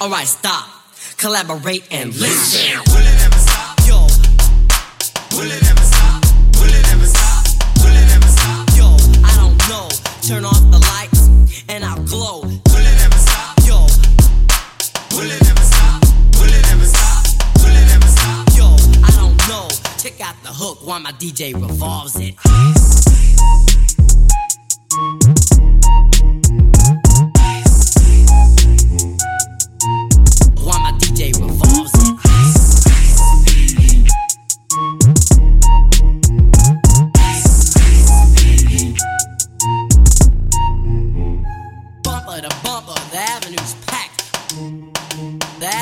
Alright, stop. Collaborate and listen. Will it ever stop? Yo, Will it ever stop? Will it ever stop? Will it ever stop? yo, I don't know. Turn off the lights and I'll glow. Will it ever stop? Yo, Will it ever stop? Will it ever stop? Will it ever stop? yo, I don't know. Check out the hook while my DJ revolves it.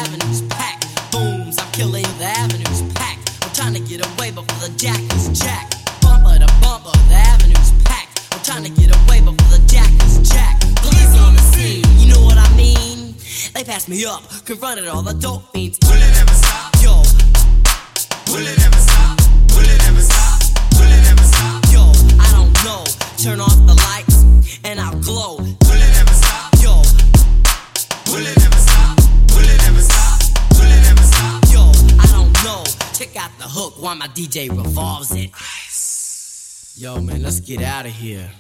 Avenue's packed. Booms, I'm killing the avenue's packed. I'm trying to get away before the jack is jacked. Bumper to bumper, the avenue's packed. I'm trying to get away before the jack is jacked. Police on the scene, you know what I mean? They passed me up, confronted all the dope fiends. Will it ever stop? Yo, Will it ever stop? Will it ever stop? Will it ever stop? yo, I don't know. Turn off the lights and I'll glow. Out the hook while my DJ revolves it. Yo, man, let's get out of here.